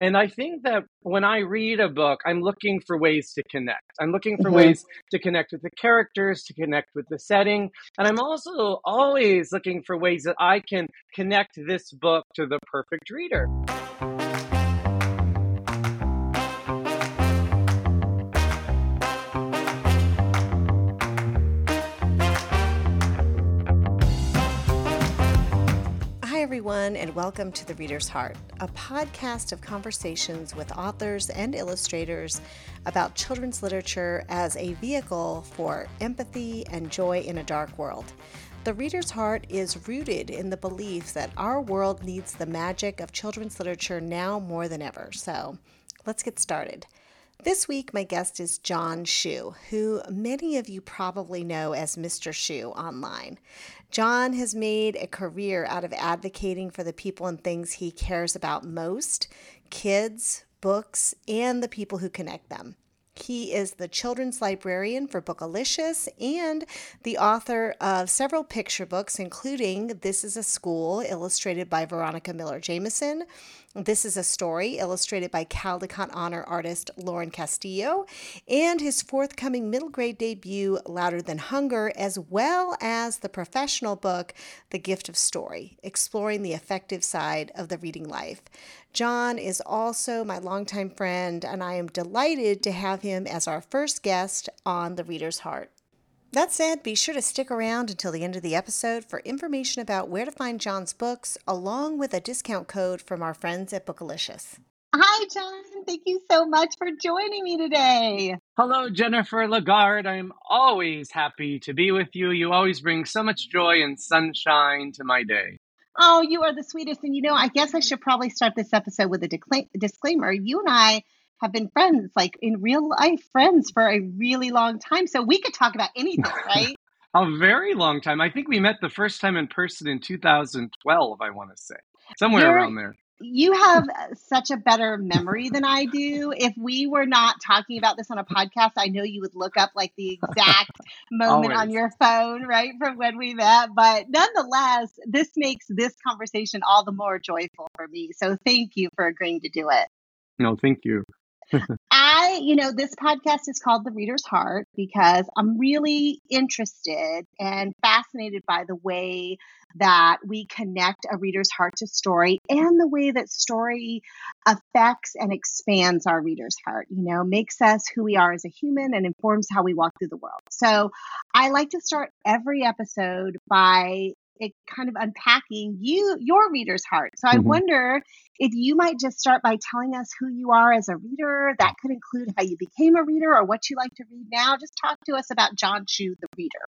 And I think that when I read a book, I'm looking for ways to connect. I'm looking for mm-hmm. ways to connect with the characters, to connect with the setting. And I'm also always looking for ways that I can connect this book to the perfect reader. Everyone, and welcome to The Reader's Heart, a podcast of conversations with authors and illustrators about children's literature as a vehicle for empathy and joy in a dark world. The Reader's Heart is rooted in the belief that our world needs the magic of children's literature now more than ever. So let's get started. This week, my guest is John Schu, who many of you probably know as Mr. Schu online. John has made a career out of advocating for the people and things he cares about most kids, books, and the people who connect them. He is the children's librarian for Bookelicious and the author of several picture books, including This is a School, illustrated by Veronica Miller Jamison, this is a story illustrated by Caldecott Honor artist Lauren Castillo, and his forthcoming middle grade debut, Louder Than Hunger, as well as the professional book, The Gift of Story, exploring the affective side of the reading life. John is also my longtime friend, and I am delighted to have him as our first guest on The Reader's Heart. That said, be sure to stick around until the end of the episode for information about where to find John's books, along with a discount code from our friends at Bookelicious. Hi, John. Thank you so much for joining me today. Hello, Jennifer LaGarde. I'm always happy to be with you. You always bring so much joy and sunshine to my day. Oh, you are the sweetest. And you know, I guess I should probably start this episode with a disclaimer. You and I have been friends, like in real life friends for a really long time. So we could talk about anything, right? a very long time. I think we met the first time in person in 2012, I want to say, somewhere You're, around there. You have such a better memory than I do. If we were not talking about this on a podcast, I know you would look up like the exact moment on your phone, right, from when we met. But nonetheless, this makes this conversation all the more joyful for me. So thank you for agreeing to do it. No, thank you. I, you know, this podcast is called The Reader's Heart because I'm really interested and fascinated by the way that we connect a reader's heart to story and the way that story affects and expands our reader's heart, you know, makes us who we are as a human and informs how we walk through the world. So I like to start every episode by it kind of unpacking you your reader's heart. So I mm-hmm. wonder if you might just start by telling us who you are as a reader. That could include how you became a reader or what you like to read now. Just talk to us about John Schu, the reader.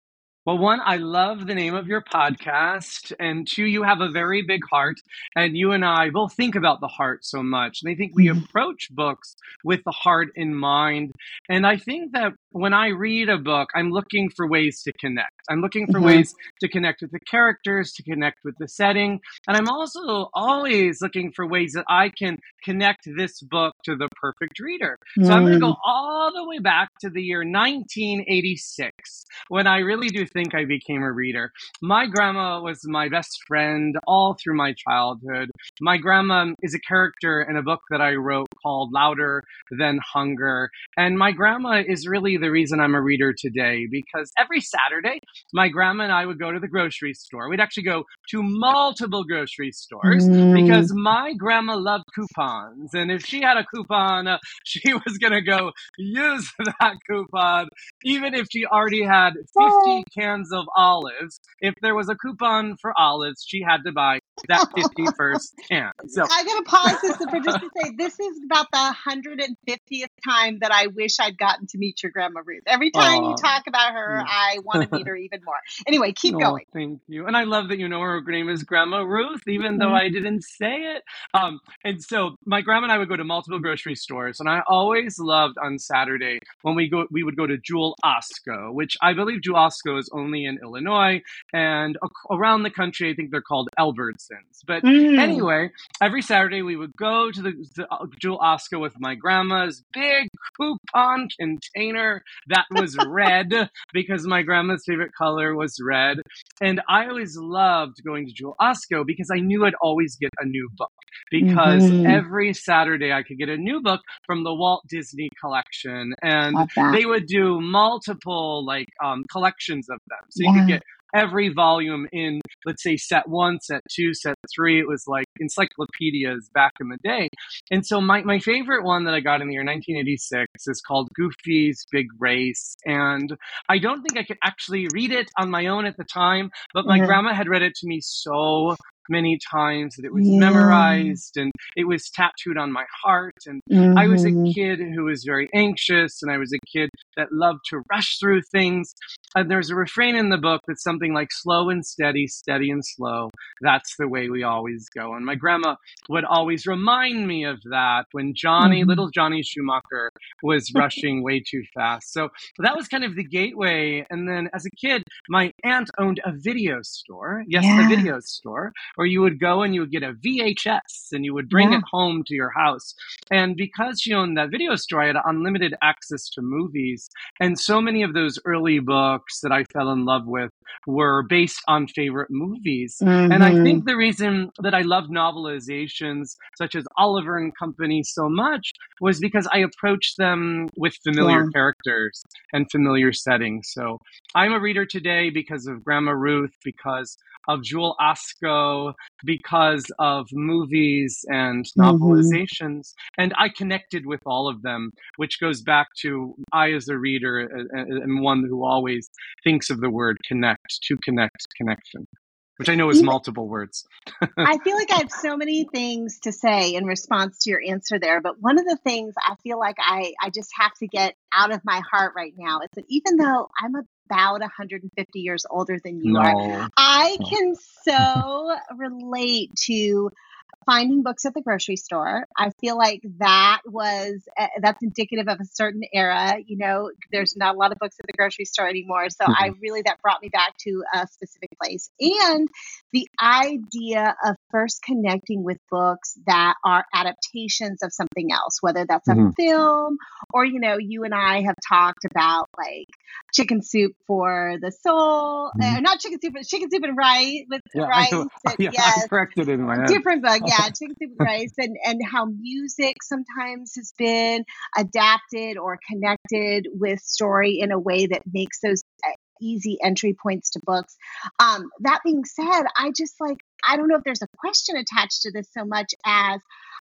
Well, one, I love the name of your podcast. And two, you have a very big heart. And you and I both think about the heart so much. And I think we mm-hmm. approach books with the heart in mind. And I think that when I read a book, I'm looking for ways to connect. I'm looking for mm-hmm. ways to connect with the characters, to connect with the setting. And I'm also always looking for ways that I can connect this book to the perfect reader. So I'm going to go mm. all the way back to the year 1986 when I really do think I became a reader. My grandma was my best friend all through my childhood. My grandma is a character in a book that I wrote called Louder Than Hunger. And my grandma is really the reason I'm a reader today because every Saturday, my grandma and I would go to the grocery store. We'd actually go to multiple grocery stores mm. because my grandma loved coupons. And if she had a coupon, uh, she was going to go use that coupon, even if she already had 50 cans of olives. If there was a coupon for olives, she had to buy that 51st can. So I gotta pause this for just to say this is about the 150th time that I wish I'd gotten to meet your grandma Ruth. Every time you talk about her, yeah. I want to meet her even more. Anyway, keep oh, going. Thank you. And I love that you know her name is Grandma Ruth, even mm-hmm. though I didn't say it. Um, and so my grandma and I would go to multiple grocery stores, and I always loved on Saturday when we go we would go to Jewel Osco, which I believe Jewel Osco is only in Illinois, and around the country I think they're called Albertsons. But mm. anyway, every Saturday we would go to the, the uh, Jewel Osco with my grandma's big coupon container that was red because my grandma's favorite color was red. And I always loved going to Jewel Osco because I knew I'd always get a new book because mm-hmm. every Saturday I could get a new book from the Walt Disney collection and they would do multiple like um, collections of them. So you could get every volume in, let's say, set one, set two, set three. It was like encyclopedias back in the day. And so my, my favorite one that I got in the year 1986 is called Goofy's Big Race. And I don't think I could actually read it on my own at the time, but my mm-hmm. grandma had read it to me so many times that it was yeah. memorized and it was tattooed on my heart. And mm-hmm. I was a mm-hmm. kid who was very anxious and I was a kid that loved to rush through things. And there's a refrain in the book that's something like slow and steady, steady and slow. That's the way we always go. And my grandma would always remind me of that when Johnny, mm-hmm. little Johnny Schumacher, was rushing way too fast. So that was kind of the gateway. And then as a kid, my aunt owned a video store. Yes, yeah. a video store or you would go and you would get a VHS and you would bring yeah. it home to your house. And because she owned that video store, I had unlimited access to movies. And so many of those early books that I fell in love with were based on favorite movies. Mm-hmm. And I mm-hmm. think the reason that I love novelizations such as Oliver and Company so much was because I approached them with familiar yeah. characters and familiar settings. So I'm a reader today because of Grandma Ruth, because of Jewel Osco because of movies and mm-hmm. novelizations. Mm-hmm. And I connected with all of them, which goes back to I, as a reader, am one who always thinks of the word connect, to connect, connection which I know is multiple words. I feel like I have so many things to say in response to your answer there, but one of the things I feel like I, I just have to get out of my heart right now is that even though I'm about 150 years older than you no. are, I can so relate to finding books at the grocery store. I feel like that was uh, that's indicative of a certain era. You know, there's not a lot of books at the grocery store anymore, so mm-hmm. I really that brought me back to a specific place. And the idea of first connecting with books that are adaptations of something else, whether that's a mm-hmm. film or you know, you and I have talked about like chicken soup for the soul, mm-hmm. uh, not chicken soup, but chicken soup and rice with yeah, rice. And, yeah, yes, I corrected it in my head. Different book, yeah, chicken soup and rice, and and how music sometimes has been adapted or connected with story in a way that makes those uh, easy entry points to books. Um, that being said, I just like I don't know if there's a question attached to this so much as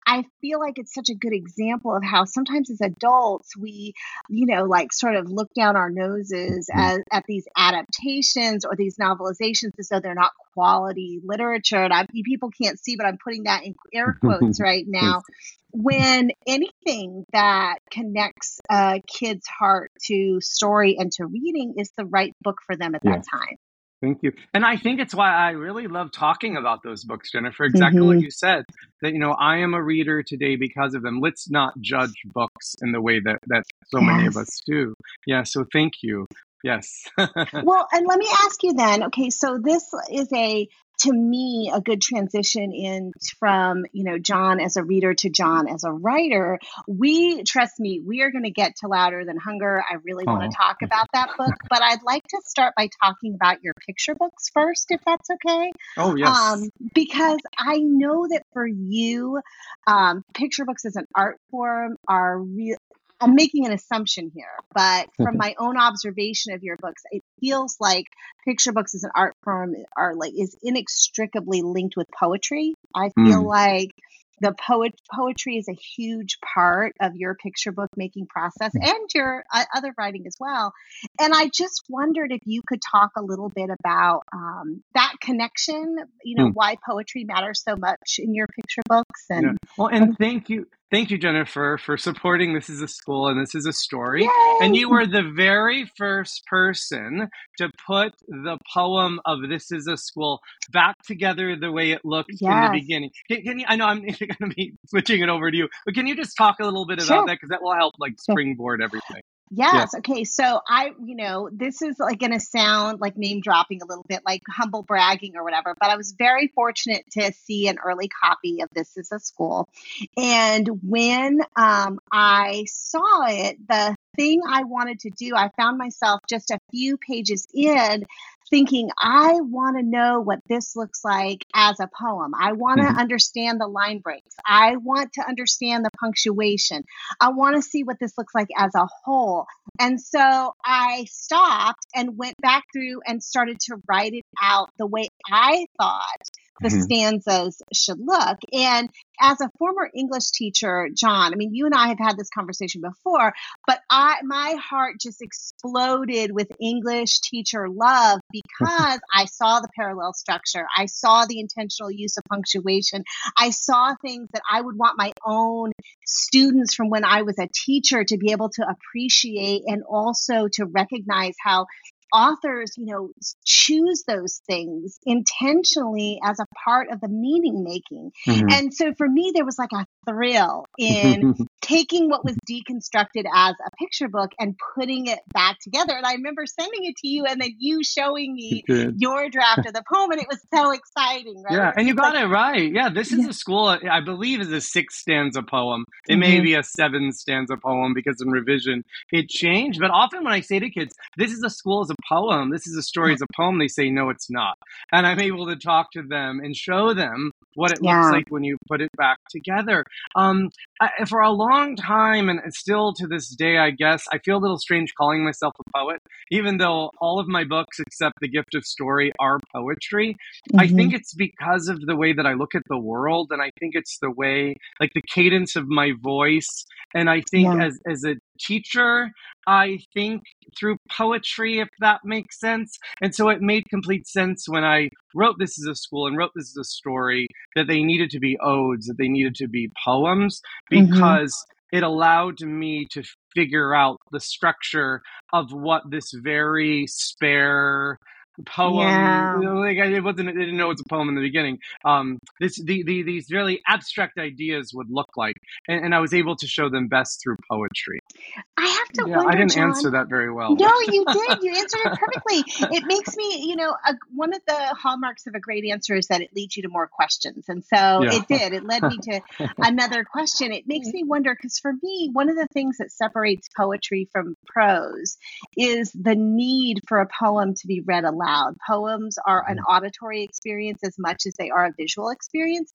I feel like it's such a good example of how sometimes as adults we, you know, like sort of look down our noses mm-hmm. at, at these adaptations or these novelizations as though they're not quality literature. And I, people can't see, but I'm putting that in air quotes right now. When anything that connects a kid's heart to story and to reading is the right book for them at yeah. that time. Thank you. And I think it's why I really love talking about those books, Jennifer. Exactly mm-hmm. what you said. That, you know, I am a reader today because of them. Let's not judge books in the way that, that so yes. many of us do. Yeah. So thank you. Yes. well, and let me ask you then. Okay, so this is a to me a good transition in from you know john as a reader to john as a writer. We trust me we are going to get to louder than hunger. I really oh. want to talk about that book but i'd like to start by talking about your picture books first if that's okay. Oh yes. Um, because i know that for you um, picture books as an art form are real I'm making an assumption here, but from my own observation of your books, it feels like picture books as an art form are like is inextricably linked with poetry. I feel mm. like the poet poetry is a huge part of your picture book making process mm. and your uh, other writing as well and i just wondered if you could talk a little bit about um, that connection you know mm. why poetry matters so much in your picture books and yeah. well and thank you Thank you, Jennifer, for supporting This is a School and This is a Story. Yay! And you were the very first person to put the poem of This is a School back together the way it looked yes. in the beginning. Can, can, you, I know I'm going to be switching it over to you, but can you just talk a little bit about sure. that? Because that will help like springboard everything. Yes. Yeah. Okay. So I, you know, this is like going to sound like name dropping a little bit, like humble bragging or whatever, but I was very fortunate to see an early copy of This is a School. And when um, I saw it, the thing I wanted to do, I found myself just a few pages in thinking, I want to know what this looks like as a poem. I want to mm-hmm. understand the line breaks. I want to understand the punctuation. I want to see what this looks like as a whole. And so I stopped and went back through and started to write it out the way I thought the mm-hmm. stanzas should look. And as a former English teacher, John, I mean, you and I have had this conversation before, but I my heart just exploded with English teacher love because I saw the parallel structure. I saw the intentional use of punctuation. I saw things that I would want my own students from when I was a teacher to be able to appreciate and also to recognize how authors, you know, choose those things intentionally as a part of the meaning making. Mm-hmm. And so for me, there was like a thrill in taking what was deconstructed as a picture book and putting it back together. And I remember sending it to you and then you showing me your draft of the poem, and it was so exciting, right? Yeah, and you got like, it right. Yeah, this is yeah. a school, I believe, is a six stanza poem. It mm-hmm. may be a seven stanza poem because in revision it changed. But often when I say to kids, this is a school as a poem, this is a story as a poem, they say, no, it's not. And I'm able to talk to them and show them what it yeah. looks like when you put it back together. Um, I, for a long time, and still to this day, I guess, I feel a little strange calling myself a poet, even though all of my books, except The Gift of Story, are poetry. Mm-hmm. I think it's because of the way that I look at the world, and I think it's the way, like the cadence of my voice. And I think yeah. as, as a teacher, I think, through poetry, if that makes sense. And so it made complete sense when I wrote This is a School and wrote This is a Story that they needed to be odes, that they needed to be poems, mm-hmm. because mm-hmm. it allowed me to figure out the structure of what this very spare poem. Yeah. Like it wasn't. I didn't know it was a poem in the beginning. Um, this the, the these really abstract ideas would look like, and, and I was able to show them best through poetry. I have to yeah, wonder. I didn't John, answer that very well. No, you did. You answered it perfectly. it makes me, you know, a, one of the hallmarks of a great answer is that it leads you to more questions, and so yeah. it did. It led me to another question. It makes me wonder because for me, one of the things that separates poetry from prose is the need for a poem to be read aloud loud. Poems are an mm-hmm. auditory experience as much as they are a visual experience.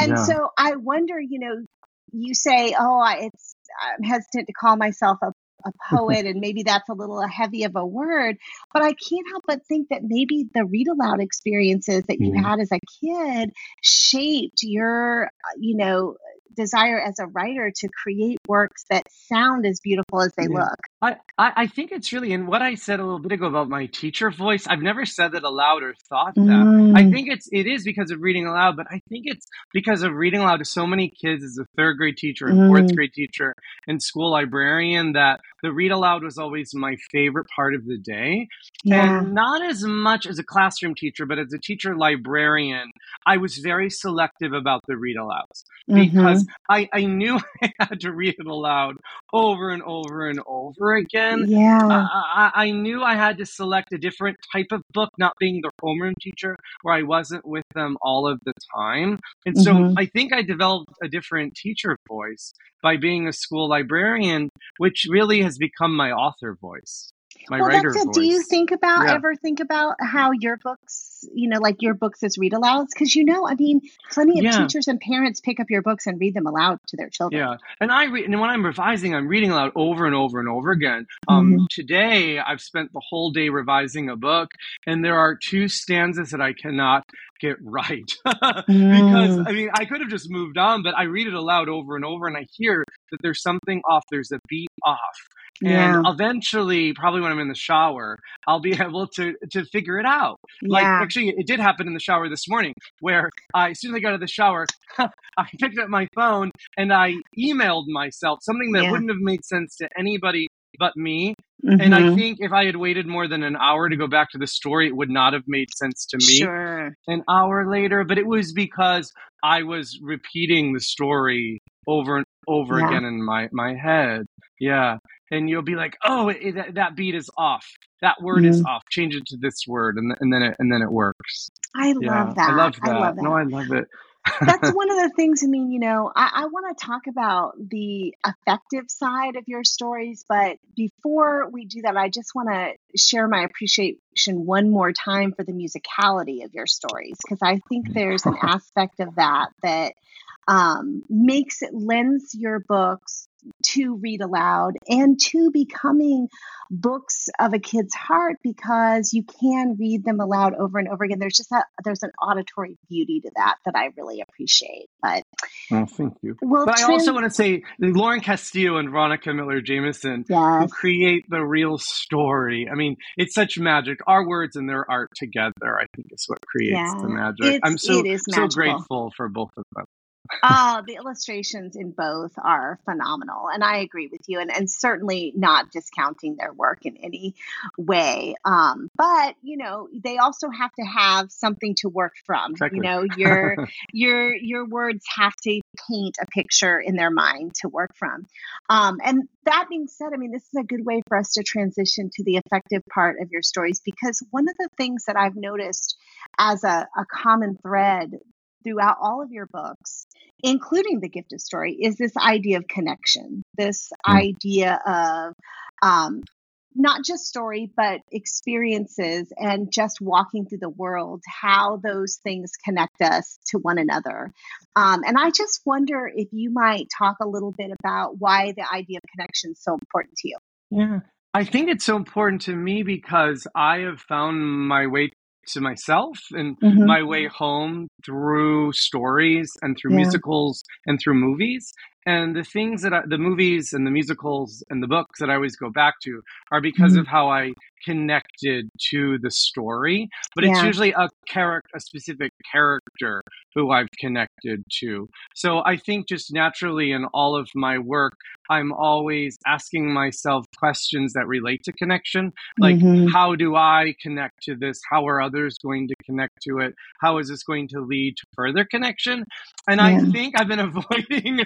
And yeah. so I wonder, you know, you say, oh, it's, I'm hesitant to call myself a a poet and maybe that's a little heavy of a word but i can't help but think that maybe the read aloud experiences that you mm-hmm. had as a kid shaped your uh, you know desire as a writer to create works that sound as beautiful as they yeah. look. I, I think it's really, and what I said a little bit ago about my teacher voice, I've never said that aloud or thought that. Mm. I think it's, it is because of reading aloud, but I think it's because of reading aloud to so many kids as a third grade teacher and mm. fourth grade teacher and school librarian that the read aloud was always my favorite part of the day. Yeah. And not as much as a classroom teacher, but as a teacher librarian, I was very selective about the read alouds because mm-hmm. I, I knew I had to read it aloud over and over and over again. Yeah. I, I knew I had to select a different type of book, not being the homeroom teacher where I wasn't with them all of the time. And so mm-hmm. I think I developed a different teacher voice by being a school librarian, which really has become my author voice my well, writer it. Do you think about yeah. ever think about how your books, you know, like your books as read alouds? Because you know, I mean, plenty of yeah. teachers and parents pick up your books and read them aloud to their children. Yeah, and I read, and when I'm revising, I'm reading aloud over and over and over again. Um, mm-hmm. Today, I've spent the whole day revising a book, and there are two stanzas that I cannot get right because mm. I mean I could have just moved on, but I read it aloud over and over, and I hear that there's something off. There's a beat off and yeah. eventually probably when i'm in the shower i'll be able to to figure it out yeah. like actually it did happen in the shower this morning where I, as soon as i got out of the shower i picked up my phone and i emailed myself something that yeah. wouldn't have made sense to anybody but me mm-hmm. and i mm-hmm. think if i had waited more than an hour to go back to the story it would not have made sense to me sure. an hour later but it was because i was repeating the story over and over again in my my head yeah and you'll be like, oh, it, that, that beat is off. That word mm-hmm. is off. Change it to this word, and, and then it and then it works. I love that. I love that. I love that. No, I love it. That's one of the things. I mean, you know, I, I want to talk about the affective side of your stories, but before we do that, I just want to share my appreciation one more time for the musicality of your stories because I think there's an aspect of that that um, makes it lends your books to read aloud and to becoming books of a kid's heart because you can read them aloud over and over again. There's just that there's an auditory beauty to that that I really appreciate. But well, thank you. Well, but trans- I also want to say Lauren Castillo and Veronica Miller Jamison yes. who create the real story. I mean, it's such magic. Our words and their art together, I think, is what creates yeah, the magic. I'm so so grateful for both of them uh, the illustrations in both are phenomenal. And I agree with you, and, and certainly not discounting their work in any way. Um, but, you know, they also have to have something to work from. Exactly. You know, your your your words have to paint a picture in their mind to work from. Um, and that being said, I mean, this is a good way for us to transition to the affective part of your stories because one of the things that I've noticed as a, a common thread throughout all of your books, including The Gift of Story, is this idea of connection, this mm. idea of um, not just story, but experiences and just walking through the world, how those things connect us to one another. Um, and I just wonder if you might talk a little bit about why the idea of connection is so important to you. Yeah. I think it's so important to me because I have found my way to myself and mm-hmm. my way home through stories and through yeah. musicals and through movies. And the things that I, the movies and the musicals and the books that I always go back to are because mm-hmm. of how I connected to the story. But yeah. it's usually a character, a specific character who I've connected to. So I think just naturally in all of my work, I'm always asking myself questions that relate to connection. Like, mm-hmm. how do I connect to this? How are others going to connect to it? How is this going to lead to further connection? And yeah. I think I've been avoiding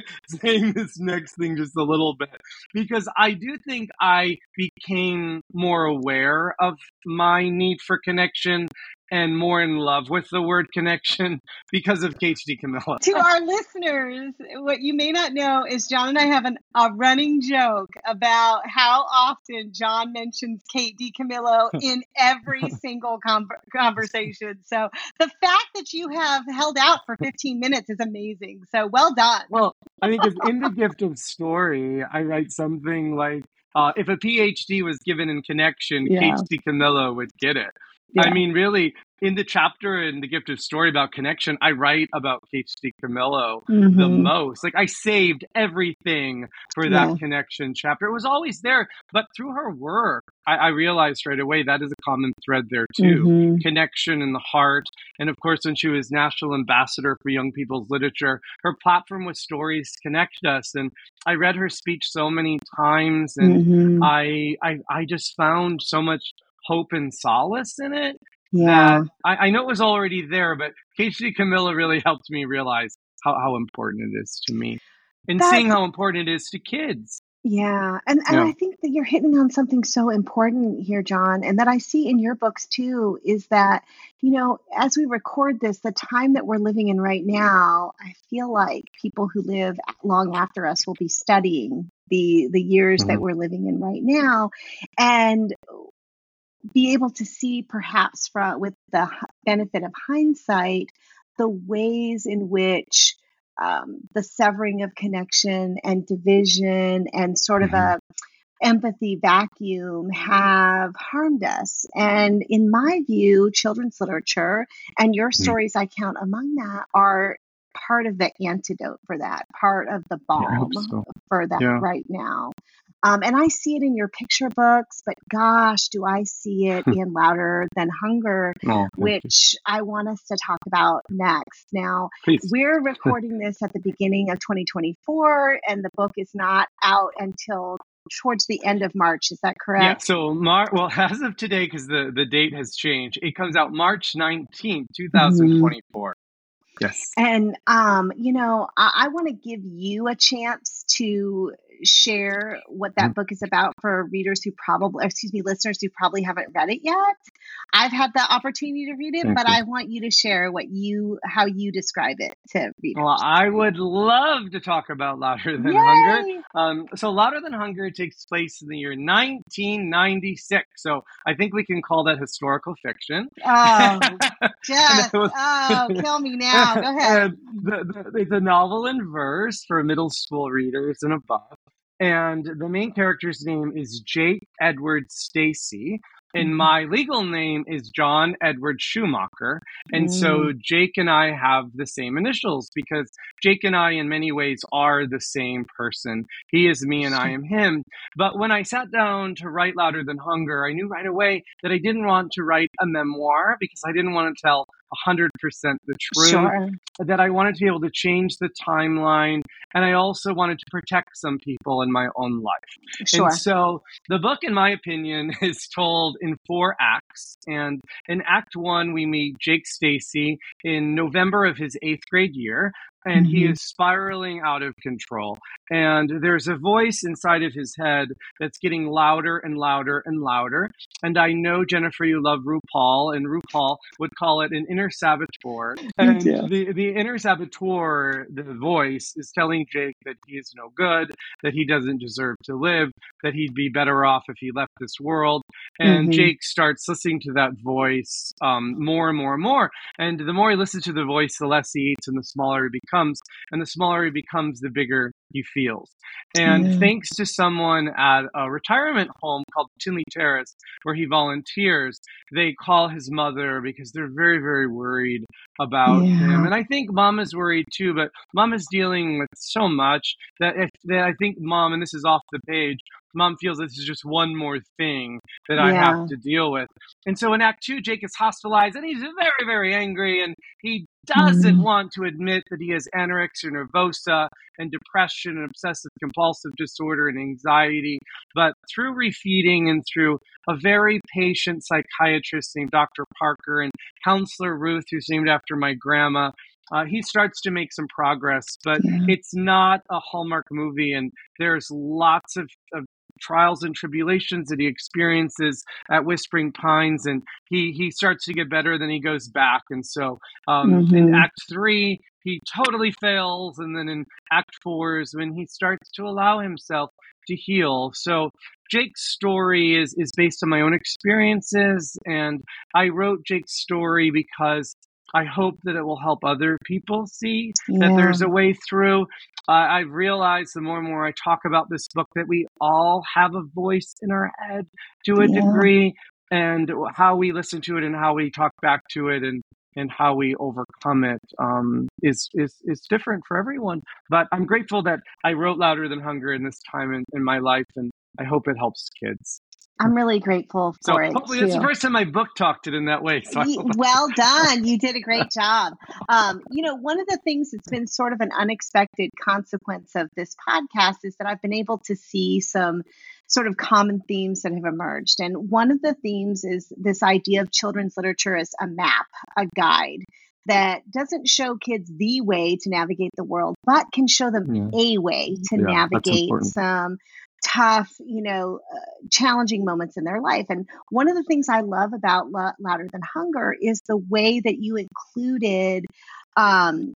saying this next thing just a little bit. Because I do think I became more aware of my need for connection and more in love with the word connection because of Kate DiCamillo. To our listeners, what you may not know is John and I have an, a running joke about how often John mentions Kate DiCamillo in every single com- conversation. So the fact that you have held out for 15 minutes is amazing. So well done. Well, I think mean, in the gift of story, I write something like, uh, if a PhD was given in connection, yeah. Kate DiCamillo would get it. Yeah. I mean, really, in the chapter in the gift of story about connection, I write about Kate DiCamillo mm-hmm. the most. Like I saved everything for that yeah. connection chapter. It was always there, but through her work, I, I realized right away that is a common thread there too. Mm-hmm. Connection in the heart. And of course, when she was national ambassador for young people's literature, her platform was stories connect us. And I read her speech so many times and mm-hmm. I, I I just found so much hope and solace in it. Yeah. I, I, know it was already there, but Kate DiCamillo really helped me realize how, how important it is to me and seeing how important it is to kids. Yeah. And, and yeah. I think that you're hitting on something so important here, John, and that I see in your books too is that, you know, as we record this, the time that we're living in right now, I feel like people who live long after us will be studying the the years mm-hmm. that we're living in right now and be able to see perhaps from with the benefit of hindsight the ways in which um, the severing of connection and division and sort of mm-hmm. a empathy vacuum have harmed us and in my view children's literature and your mm-hmm. stories i count among that are part of the antidote for that part of the balm so. for that yeah. right now um, and I see it in your picture books, but gosh, do I see it in Louder Than Hunger, oh, which. I want us to talk about next. Now, Please. we're recording this at the beginning of 2024, and the book is not out until towards the end of March. Is that correct? Yeah. So, Mar- well, as of today, because the, the date has changed, it comes out March 19th, 2024. Mm-hmm. Yes. And, um, you know, I, I want to give you a chance to share what that book is about for readers who probably, excuse me, listeners who probably haven't read it yet. I've had the opportunity to read it, Thank but you. I want you to share what you, how you describe it to readers. Well, I would love to talk about Louder Than Hunger. Um, so, Louder Than Hunger takes place in the year 1996. So, I think we can call that historical fiction. Oh, was- oh, kill me now. Go ahead. The, the, it's a novel in verse for middle school readers and above. And the main character's name is Jake Edward Stacy. And Mhm. my legal name is John Edward Schumacher. And Mm. so Jake and I have the same initials because Jake and I, in many ways, are the same person. He is me and I am him. But when I sat down to write Louder Than Hunger, I knew right away that I didn't want to write a memoir because I didn't want to tell 100% the truth Sure. that I wanted to be able to change the timeline, and I also wanted to protect some people in my own life. Sure. And so the book, in my opinion, is told in four acts. And in Act One, we meet Jake Stacy in November of his eighth grade year. And he Mhm. is spiraling out of control. And there's a voice inside of his head that's getting louder and louder and louder. And I know, Jennifer, you love RuPaul, and RuPaul would call it an inner saboteur. And do. the, the inner saboteur, the voice, is telling Jake that he is no good, that he doesn't deserve to live, that he'd be better off if he left this world. And Mhm. Jake starts listening to that voice um, more and more and more. And the more he listens to the voice, the less he eats and the smaller he becomes. And the smaller he becomes, the bigger he feels. And thanks to someone at a retirement home called Tinley Terrace, where he volunteers, they call his mother because they're very, very worried about Yeah. him. And I think mom is worried too, but mom is dealing with so much that, if, that I think mom, and this is off the page, mom feels this is just one more thing that I Yeah. have to deal with. And so in Act Two, Jake is hospitalized and he's very, very angry and he doesn't Mhm. want to admit that he has anorexia nervosa and depression and obsessive compulsive disorder and anxiety. But through refeeding and through a very patient psychiatrist named Dr. Parker and counselor Ruth, who's named after my grandma, uh, he starts to make some progress. But Yeah. it's not a Hallmark movie, and there's lots of, of trials and tribulations that he experiences at Whispering Pines, and he he starts to get better, then he goes back, and so um, in Mhm. Act Three he totally fails, and then in Act Four is when he starts to allow himself to heal. So Jake's story is is based on my own experiences, and I wrote Jake's story because I hope that it will help other people see that there's a way through. Uh, I've realized the more and more I talk about this book that we all have a voice in our head to a Yeah. degree, and how we listen to it and how we talk back to it and and how we overcome it um, is is is different for everyone. But I'm grateful that I wrote Louder Than Hunger in this time in, in my life, and I hope it helps kids. I'm really grateful So for it hopefully too. that's the first time my book talked it in that way. So I well done. You did a great job. Um, you know, one of the things that's been sort of an unexpected consequence of this podcast is that I've been able to see some sort of common themes that have emerged. And one of the themes is this idea of children's literature as a map, a guide that doesn't show kids the way to navigate the world, but can show them Yeah. a way to Yeah, navigate some tough, you know, uh, challenging moments in their life. And one of the things I love about Lo- Louder Than Hunger is the way that you included um,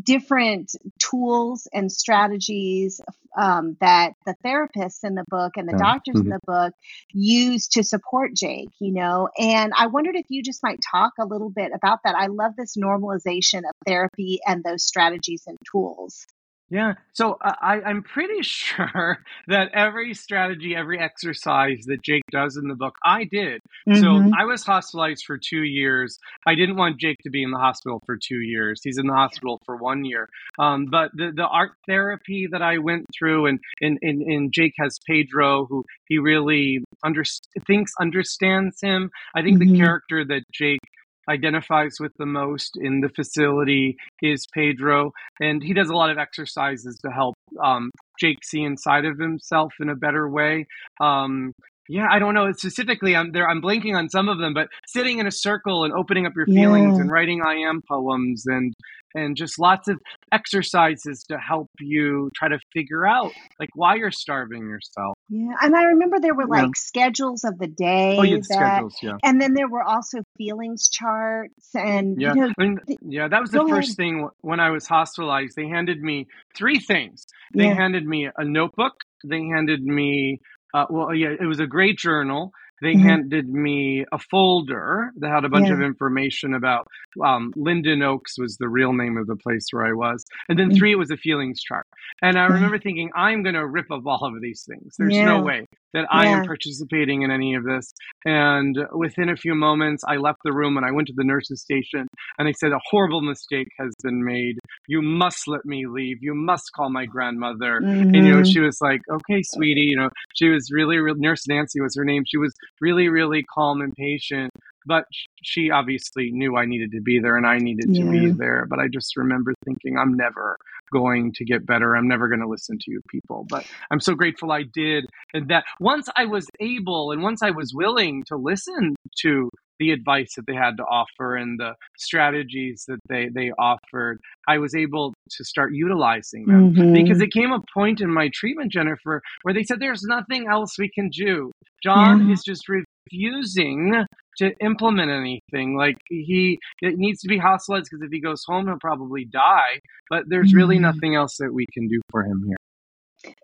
different tools and strategies um, that the therapists in the book and the Yeah. doctors in Mhm. the book use to support Jake, you know. And I wondered if you just might talk a little bit about that. I love this normalization of therapy and those strategies and tools. Yeah. So uh, I, I'm pretty sure that every strategy, every exercise that Jake does in the book, I did. So Mhm. I was hospitalized for two years. I didn't want Jake to be in the hospital for two years. He's in the hospital for one year. Um, but the, the art therapy that I went through, and, and, and, and Jake has Pedro, who he really under, thinks understands him. I think Mhm. the character that Jake identifies with the most in the facility is Pedro, and he does a lot of exercises to help um, Jake see inside of himself in a better way. Um, yeah, I don't know specifically. I'm there. I'm blanking on some of them, but sitting in a circle and opening up your feelings Yeah. and writing I am poems and and just lots of exercises to help you try to figure out like why you're starving yourself. Yeah. And I remember there were Yeah. like schedules of the Oh, day you had that, schedules, yeah. and then there were also feelings charts and, Yeah, you know, I mean, th- yeah, that was the go ahead. first thing when I was hospitalized. They handed me three things. They Yeah. handed me a notebook. They handed me, uh, well, yeah, it was a great journal. They Mhm. handed me a folder that had a bunch Yeah. of information about um, Linden Oaks was the real name of the place where I was, and then Mm. three it was a feelings chart. And I remember thinking, I'm going to rip up all of these things. There's Yeah. no way that I am participating in any of this. And within a few moments, I left the room and I went to the nurse's station and they said, A horrible mistake has been made. You must let me leave. You must call my grandmother. And, you know, Mhm. she was like, Okay, sweetie. You know, she was really, real Nurse Nancy was her name. She was really, really calm and patient. But she obviously knew I needed to be there and I needed to be there. But I just remember thinking, I'm never going to get better. I'm never going to listen to you people. But I'm so grateful I did. And that once I was able and once I was willing to listen to the advice that they had to offer and the strategies that they, they offered, I was able to start utilizing them. Mhm. Because it came a point in my treatment, Jennifer, where they said, There's nothing else we can do. John Yeah. is just refusing to implement anything. Like he it needs to be hospitalized because if he goes home, he'll probably die. But there's really Mhm. nothing else that we can do for him here.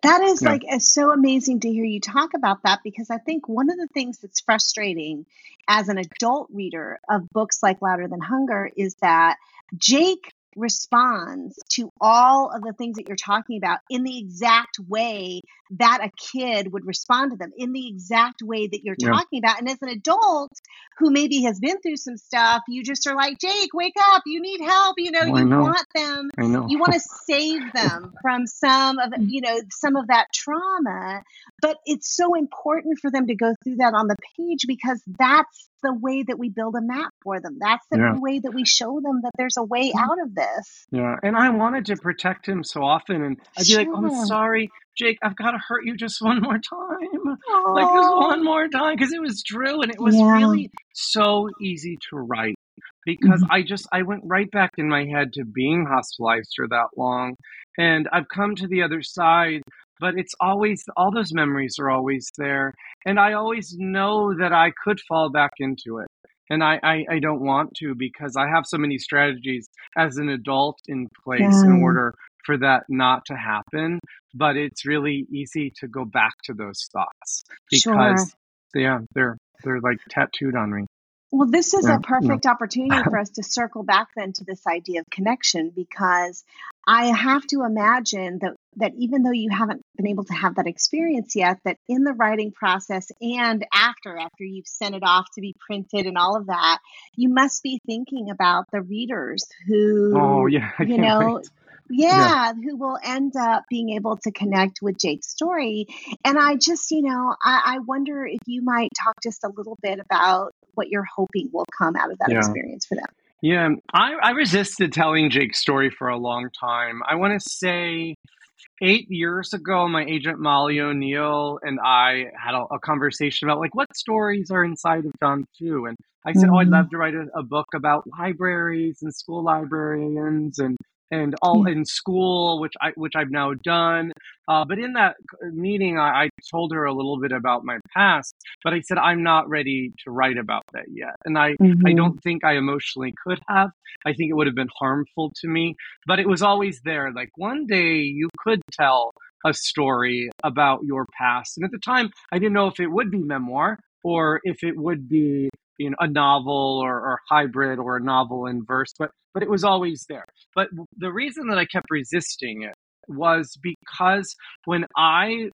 That is Yeah. like it's so amazing to hear you talk about that because I think one of the things that's frustrating as an adult reader of books like Louder Than Hunger is that Jake responds to all of the things that you're talking about in the exact way that a kid would respond to them in the exact way that you're Yeah. talking about. And as an adult who maybe has been through some stuff you just are like Jake wake up. You need help. You know Oh, I you know. want them. You want to save them from some of you know some of that trauma but it's so important for them to go through that on the page because that's the way that we build a map for them that's the Yeah. way that we show them that there's a way out of this Yeah, and I wanted to protect him so often, and I'd be like, "Oh, "I'm sorry, Jake. I've got to hurt you just one more time, like just one more time," because it was true, and it was Yeah. really so easy to write because Mhm. I just I went right back in my head to being hospitalized for that long, and I've come to the other side. But it's always all those memories are always there, and I always know that I could fall back into it and I, I, I don't want to because I have so many strategies as an adult in place in order for that not to happen. But it's really easy to go back to those thoughts Sure. because yeah, they're they're like tattooed on me. Well, this is Yeah, a perfect opportunity for us to circle back then to this idea of connection because I have to imagine that that even though you haven't been able to have that experience yet, that in the writing process and after after you've sent it off to be printed and all of that, you must be thinking about the readers who Oh yeah, I you know wait. yeah, who will end up being able to connect with Jake's story. And I just, you know, I, I wonder if you might talk just a little bit about what you're hoping will come out of that Yeah. experience for them. Yeah, I, I resisted telling Jake's story for a long time. I want to say eight years ago, my agent Molly O'Neill and I had a, a conversation about like what stories are inside of John too. And I said, oh, I'd Mhm. love to write a, a book about libraries and school librarians and and all in school, which I which I've now done. Uh, but in that meeting, I, I told her a little bit about my past, but I said I'm not ready to write about that yet, and I I Mhm. don't think I emotionally could have. I think it would have been harmful to me, but it was always there. Like one day you could tell a story about your past. And at the time, I didn't know if it would be memoir or if it would be you know, a novel or, or hybrid or a novel in verse, but, but it was always there. But the reason that I kept resisting it was because when I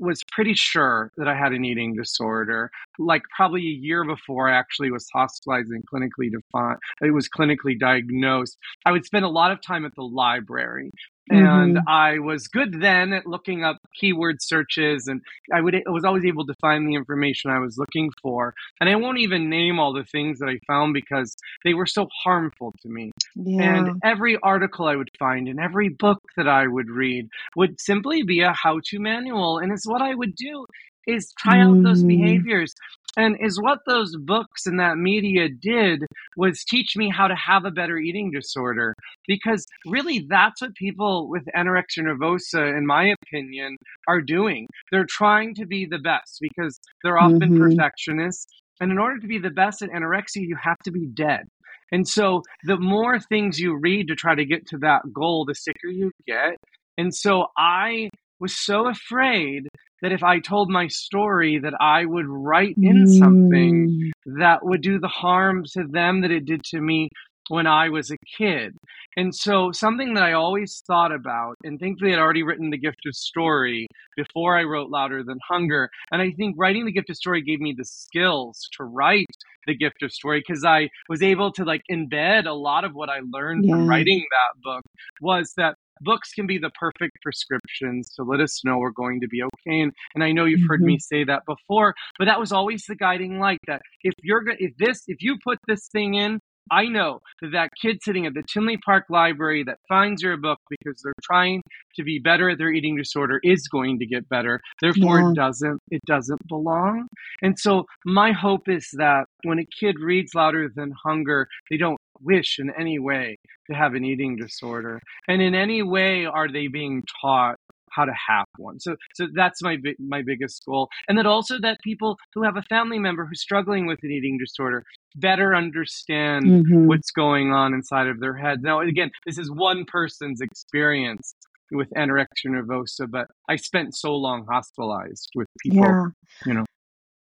was pretty sure that I had an eating disorder, like probably a year before I actually was hospitalized and clinically defined, it was clinically diagnosed. I would spend a lot of time at the library. And Mhm. I was good then at looking up keyword searches, and I would I was always able to find the information I was looking for. And I won't even name all the things that I found because they were so harmful to me. Yeah. And every article I would find and every book that I would read would simply be a how to manual. And it's what I would do is try out those Mhm. behaviors. And is what those books and that media did was teach me how to have a better eating disorder. Because really, that's what people with anorexia nervosa, in my opinion, are doing. They're trying to be the best because they're often Mhm. perfectionists. And in order to be the best at anorexia, you have to be dead. And so the more things you read to try to get to that goal, the sicker you get. And so I was so afraid that if I told my story that I would write in something Mm. that would do the harm to them that it did to me when I was a kid. And so something that I always thought about, and thankfully I'd already written The Gift of Story before I wrote Louder Than Hunger. And I think writing The Gift of Story gave me the skills to write The Gift of Story because I was able to like embed a lot of what I learned Yeah. from writing that book was that books can be the perfect prescriptions to let us know we're going to be okay. And, and I know you've heard Mhm. me say that before, but that was always the guiding light that if you're if this if you put this thing in I know that that kid sitting at the Tinley Park Library that finds your book because they're trying to be better at their eating disorder is going to get better. Therefore, Yeah. it doesn't it doesn't belong. And so my hope is that when a kid reads Louder Than Hunger, they don't wish in any way to have an eating disorder, and in any way are they being taught how to have one. So so that's my my biggest goal. And that also that people who have a family member who's struggling with an eating disorder better understand Mhm. what's going on inside of their head. Now again, this is one person's experience with anorexia nervosa, but I spent so long hospitalized with people, Yeah. you know.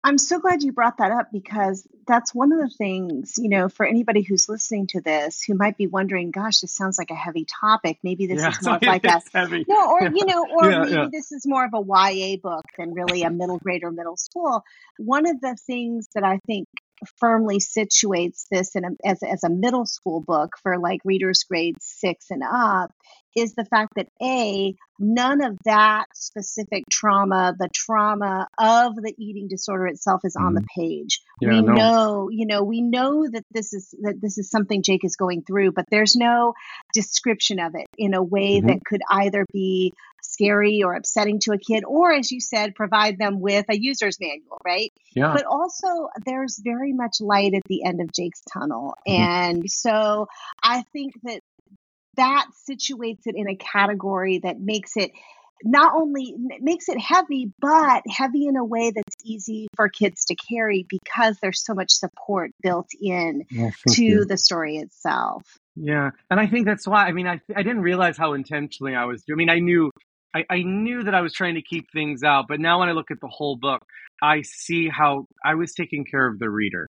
I'm so glad you brought that up because that's one of the things, you know, for anybody who's listening to this who might be wondering, gosh, this sounds like a heavy topic. Maybe this yeah, is more of like a heavy. no, or Yeah, you know, or yeah, maybe this is more of a YA book than really a middle grade or middle school. One of the things that I think firmly situates this in a, as, as a middle school book for like readers grades six and up is the fact that a none of that specific trauma the trauma of the eating disorder itself is on the page Yeah, we no. know you know we know that this is that this is something jake is going through but there's no description of it in a way Mhm. that could either be scary or upsetting to a kid or as you said provide them with a user's manual right Yeah. but also there's very much light at the end of jake's tunnel Mhm. and so i think that that situates it in a category that makes it not only makes it heavy but heavy in a way that's easy for kids to carry because there's so much support built in Well, to you. the story itself Yeah, and I think that's why. I mean, I I didn't realize how intentionally I was. Doing I mean, I knew I, I knew that I was trying to keep things out, but now when I look at the whole book, I see how I was taking care of the reader.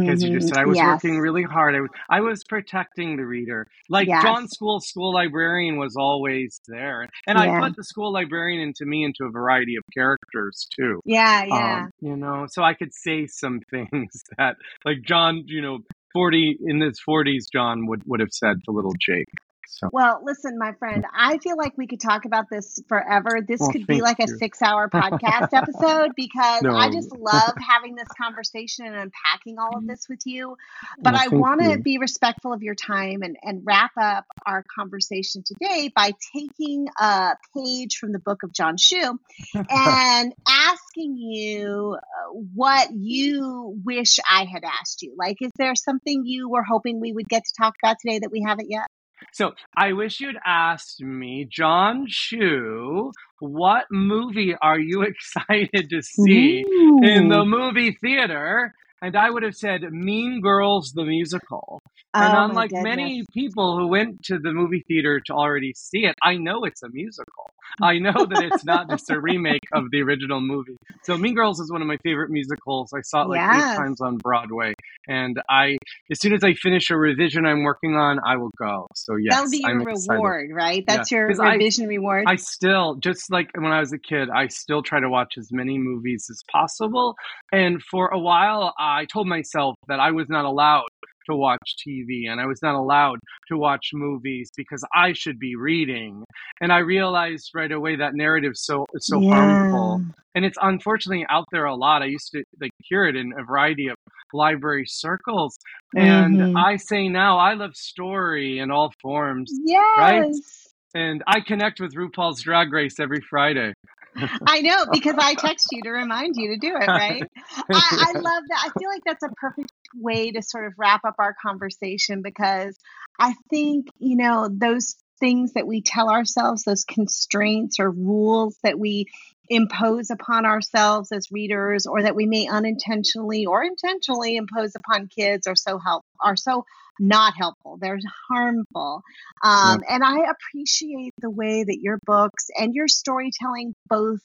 Because you just Mhm. said I was Yes. working really hard. I was, I was protecting the reader. Like Yes. John Schu, school librarian was always there, and I put the school librarian into me into a variety of characters too. yeah yeah Um, you know, so I could say some things that, like John, you know, forty in his forties, John would would have said to little Jake. So Well, listen, my friend, I feel like we could talk about this forever. This Well, could be like a six hour podcast episode because I just love having this conversation and unpacking all of this with you. But Well, I want to be respectful of your time and, and wrap up our conversation today by taking a page from the book of John Schu and asking you uh, what you wish I had asked you. Like, is there something you were hoping we would get to talk about today that we haven't yet? So I wish you'd asked me, John Schu, what movie are you excited to see in the movie theater? And I would have said Mean Girls the musical. Oh and Oh, my unlike many people who went to the movie theater to already see it, I know it's a musical. I know that it's not just a remake of the original movie. So Mean Girls is one of my favorite musicals. I saw it like Yes. eight times on Broadway. And I as soon as I finish a revision I'm working on, I will go. So yes, That'll be your I'm excited. reward, right? Yeah, That's your 'cause I- revision reward. I still, just like when I was a kid, I still try to watch as many movies as possible. And for a while, I told myself that I was not allowed to watch TV and I was not allowed to watch movies because I should be reading. And I realized right away that narrative so is so harmful. And it's unfortunately out there a lot. I used to like hear it in a variety of library circles. And Mhm. I say now I love story in all forms. Yes. And I connect with RuPaul's Drag Race every Friday. I know because I text you to remind you to do it, right? I, I love that. I feel like that's a perfect way to sort of wrap up our conversation because I think, you know, those things that we tell ourselves, those constraints or rules that we impose upon ourselves as readers or that we may unintentionally or intentionally impose upon kids are so help are so not helpful. They're harmful. Um, and i appreciate the way that your books and your storytelling both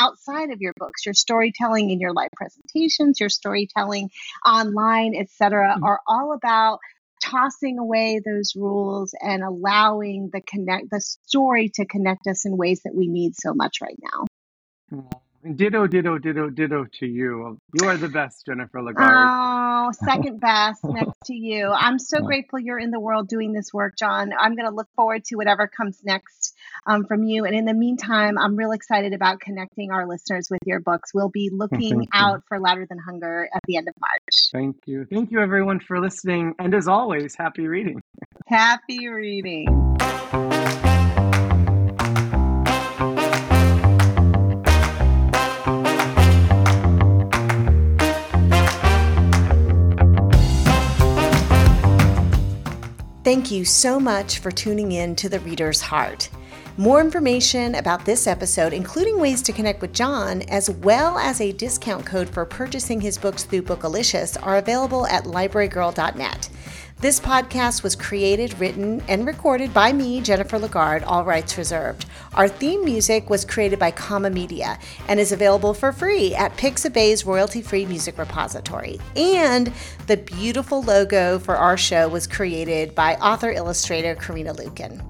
outside of your books your storytelling in your live presentations your storytelling online etc mm-hmm. are all about tossing away those rules and allowing the connect the story to connect us in ways that we need so much right now Ditto, ditto, ditto, ditto to you. You are the best, Jennifer LaGarde. Oh, second best next to you. I'm so grateful you're in the world doing this work, John. I'm going to look forward to whatever comes next um, from you. And in the meantime, I'm real excited about connecting our listeners with your books. We'll be looking out for Louder Than Hunger at the end of March. Thank you. Thank you, everyone, for listening. And as always, happy reading. Happy reading. Thank you so much for tuning in to The Reader's Heart. More information about this episode, including ways to connect with John, as well as a discount code for purchasing his books through Bookelicious, are available at librarygirl.net. This podcast was created, written, and recorded by me, Jennifer LaGarde, all rights reserved. Our theme music was created by Comma Media and is available for free at Pixabay's royalty free music repository. And the beautiful logo for our show was created by author illustrator Karina Lukin.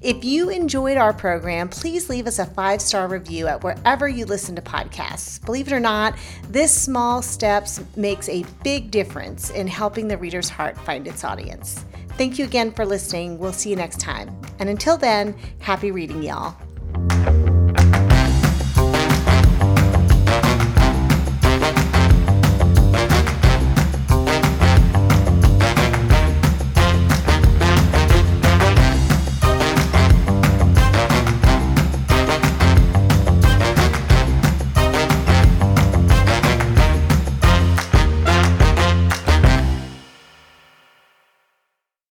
If you enjoyed our program, please leave us a five star review at wherever you listen to podcasts. Believe it or not, this small steps makes a big difference in helping the reader's heart find its audience. Thank you again for listening. We'll see you next time. And until then, happy reading, y'all.